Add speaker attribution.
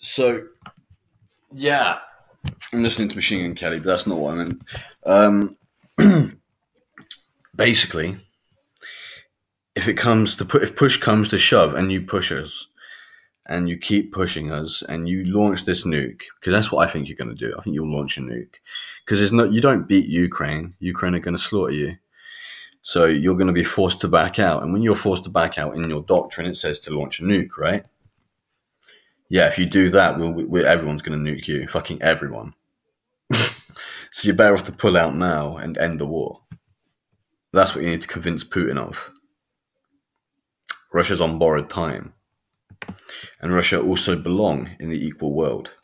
Speaker 1: So, yeah, I'm listening to Machine Gun Kelly, but that's not what I meant. Um, basically, if it comes to put, if push comes to shove, and you push us, and you keep pushing us, and you launch this nuke, because that's what I think you're going to do. I think you'll launch a nuke, because there's no, you don't beat Ukraine. Ukraine are going to slaughter you. So you're going to be forced to back out, and when you're forced to back out in your doctrine, it says to launch a nuke, right? Yeah, if you do that, we'll, we everyone's going to nuke you. Fucking everyone. so you're better off to pull out now and end the war. That's what you need to convince Putin of. Russia's on borrowed time. And Russia also belong in the equal world.